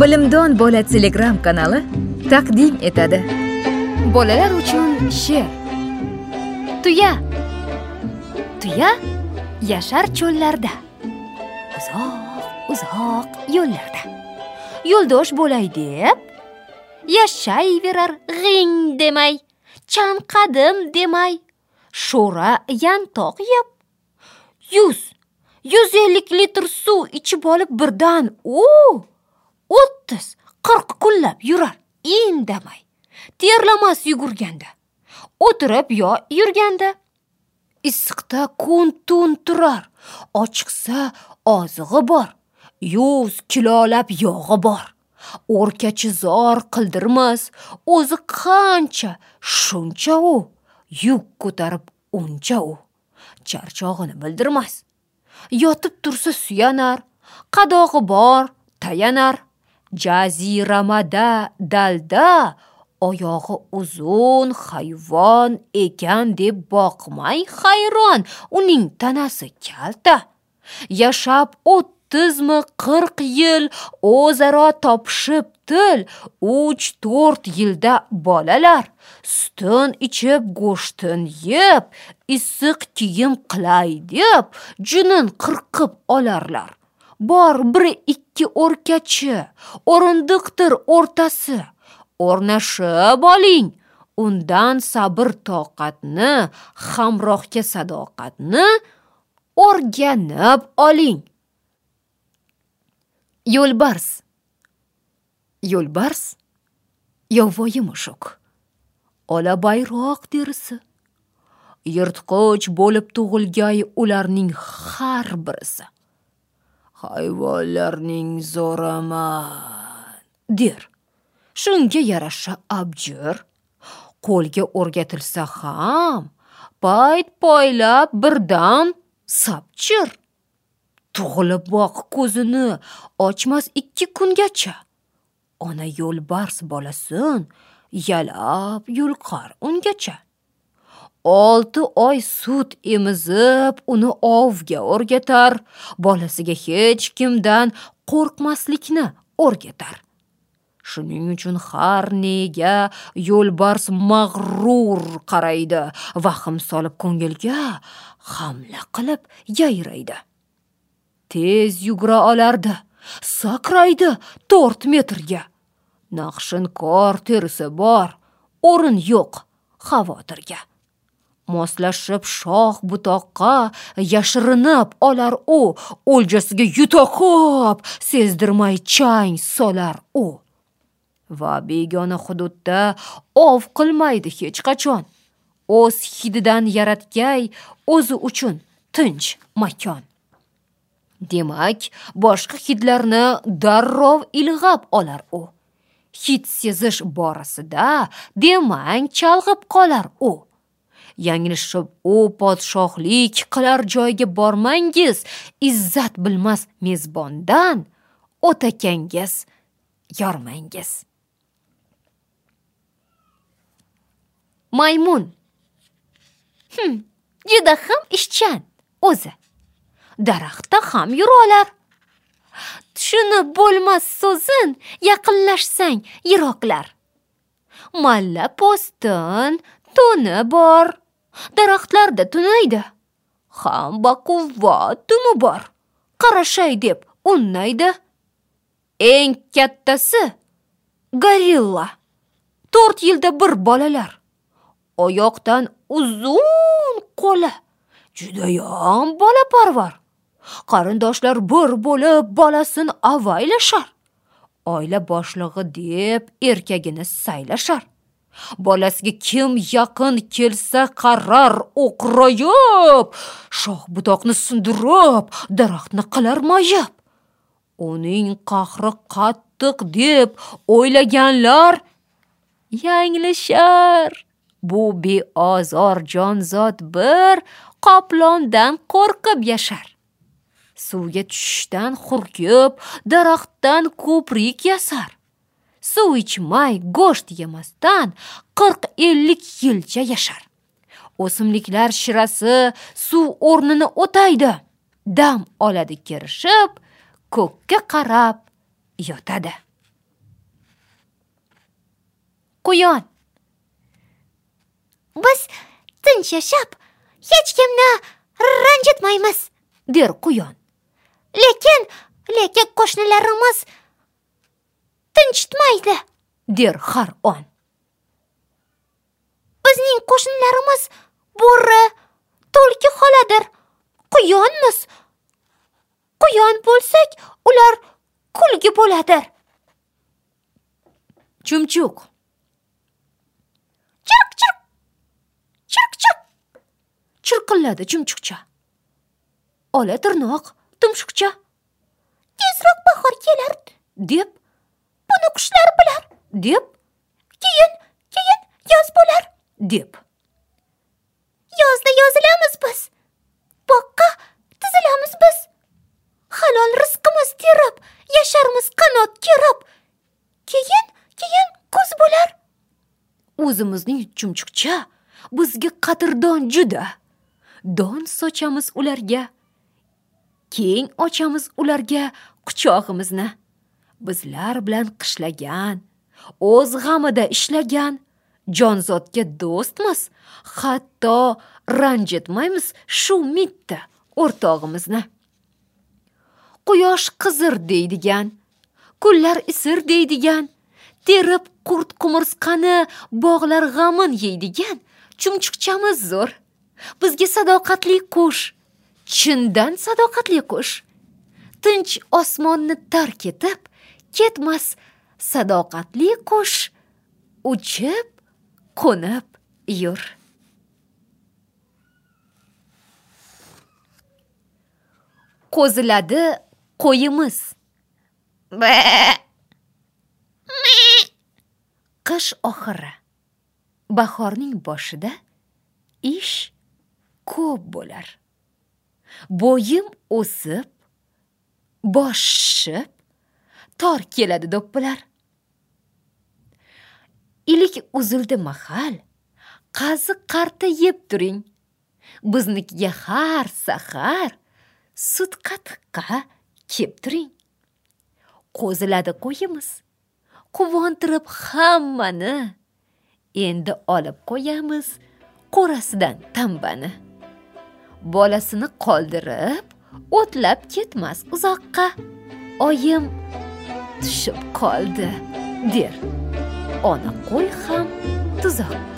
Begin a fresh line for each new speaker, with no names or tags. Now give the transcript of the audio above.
bilimdon bola telegram kanali taqdim etadi. Bolalar uchun she'r. Tuya. Tuya yashar cho'llarda. Uzoq uzoq yo'llarda. Yo'ldosh bo'lay deb yashayverar g'ing demay chanqadim demay sho'ra yantoq yeb yuz yuz ellik litr suv ichib olib birdan u o'ttiz qirq kunlab yurar. Indamay. Terlamas yugurganda. O'tirib yo yurganda. Issiqda kun tun turar. Ochiqsa ozig'i bor. Yuz kilolab yog'i bor. O'rkachi zor qildirmas. O'zi qancha shuncha u. Yuk ko'tarib uncha u. Charchog'ini bildirmas. Yotib tursa suyanar. Qadog'i bor tayanar. Jaziramada dalda oyog'i uzun hayvon ekan deb boqmay hayron. Uning tanasi kalta. Yashab o'ttizmi qirq yil o'zaro topishib til. Uch to'rt yilda bolalar. Sutin ichib go'shtin yeb issiq kiyim qilay deb junin qirqib olarlar. Bor bir ikki o'rkachi o'rindiqdir o'rtasi. O'rnashib oling undan sabr toqatni hamrohga sadoqatni o'rganib oling. Yo'lbars. Yo'lbars yovvoyi mushuk. Ola bayroq derisi. Yirtqich bo'lib tug'ilgay ularning har birisi. Hayvonlarning zo'raman der. Shunga yarasha abjir. Qo'lga o'rgatilsa ham payt poylab birdan sapchir. Tug'ilib boq ko'zini ochmas ikki kungacha. Ona yo'lbars bolasin yalab yulqar ungacha. Olti oy sut emizib uni ovga o'rgatar. Bolasiga hech kimdan qo'rqmaslikni o'rgatar. Shuning uchun har nega yo'lbars mag'rur qaraydi vahm solib ko'ngilga hamla qilib yayraydi. Tez yugura olardi sakraydi to'rt metrga. Naqshinkor terisi bor o'rin yo'q xavotirga. Moslashib shox butoqqa yashirinib olar u. O'ljasiga yutoqib sezdirmay chang solar u. Va begona hududda ov qilmaydi hech qachon. O'z hididan yaratgay o'zi uchun tinch makon. Demak boshqa hidlarni darrov ilg'ab olar u. Hid sezish borasida demang chalg'ib qolar u. yanglishib u podshohlik qilar joyga bormangiz izzat bilmas mezbondan o'takangiz yormangiz. Maymun. Hm juda ham ishchan o'zi. Daraxtda ham yurolar. Tushunib bo'lmas so'zin yaqinlashsang yiroqlar. Malla po'stin to'ni bor. Daraxtlarda tunaydi. Ham baquvvat dumi bor. Qarashay deb unnaydi. Eng kattasi gorilla. To'rt yilda bir bolalar. Oyoqdan uzun qo'li. Judayam bolaparvar. Qarindoshlar bir bo'lib bolasin avaylashar oila boshlig'i deb erkagini saylashar. Bolasiga kim yaqin kelsa qarar o'qrayib shox budoqni sindirib daraxtni qilarmayib. Uning qahri qattiq deb o'ylaganlar yanglishar. Bu beozor jonzot bir qoplondan qo'rqib yashar. Suvga tushishdan hurkib daraxtdan ko'prik yasar. Suv ichmay go'sht yemasdan qirq ellik yilcha yashar. O'simliklar shirasi suv o'rnini o'taydi. Dam oladi kerishib, ko'kka qarab yotadi. Quyon.
Biz tinch yashab hech kimni ranjitmaymiz
der quyon.
Lekin lekin qo'shnilarimiz tinchitmaydi.
Der har on.
Bizning qo'shnilarimiz bo'ri tulki xoladir. Quyonmiz. Quyon bo'lsak ular kulgi bo'ladir.
Chumchuq.
Chirq chirq chirq chirq
chirqilladi chumchuqcha. Ola tirnoq tumshuqcha.
Tezroq bahor kelar
deb deb
keyin keyin yoz bo'lar
deb.
Yozda yozilamiz biz. Boqqa tizilamiz biz. Halol rizqimiz terib yasharmiz qanot kerib. Keyin keyin kuz bo'lar.
O'zimizning chumchuqcha bizga qadrdon juda. Don sochamiz ularga keng ochamiz ularga quchog'imizni bizlar bilan qishlagan o'z g'amida ishlagan jonzotga do'stmiz hatto ranjitmaymiz shu mitta o'rtog'imizni. Quyosh qizir deydigan kunlar isir deydigan terib qurt qumursqani bog'lar g'amin yeydigan chumchuqchamiz zo'r. Bizga sadoqatli qush chindan sadoqatli qush. Tinch osmonni tark etib ketmas sadoqatli qush uchib qo'nib yur. Qo'ziladi qo'yimiz. Qish oxiri. Bahorning boshida ish ko'p bo'lar. Bo'yim o'sib bosh tor keladi do'ppilar. Ilik uzildi mahal qazi qarta yeb turing. Biznikiga har sahar sut qatiqqa kep turing. Qo'ziladi qo'yimiz quvontirib hammani. Endi olib qo'yamiz qo'rasidan tambani. Bolasini qoldirib o'tlab ketmas uzoqqa. Oyim tushib qoldi der ona qo'y ham tuzoqqa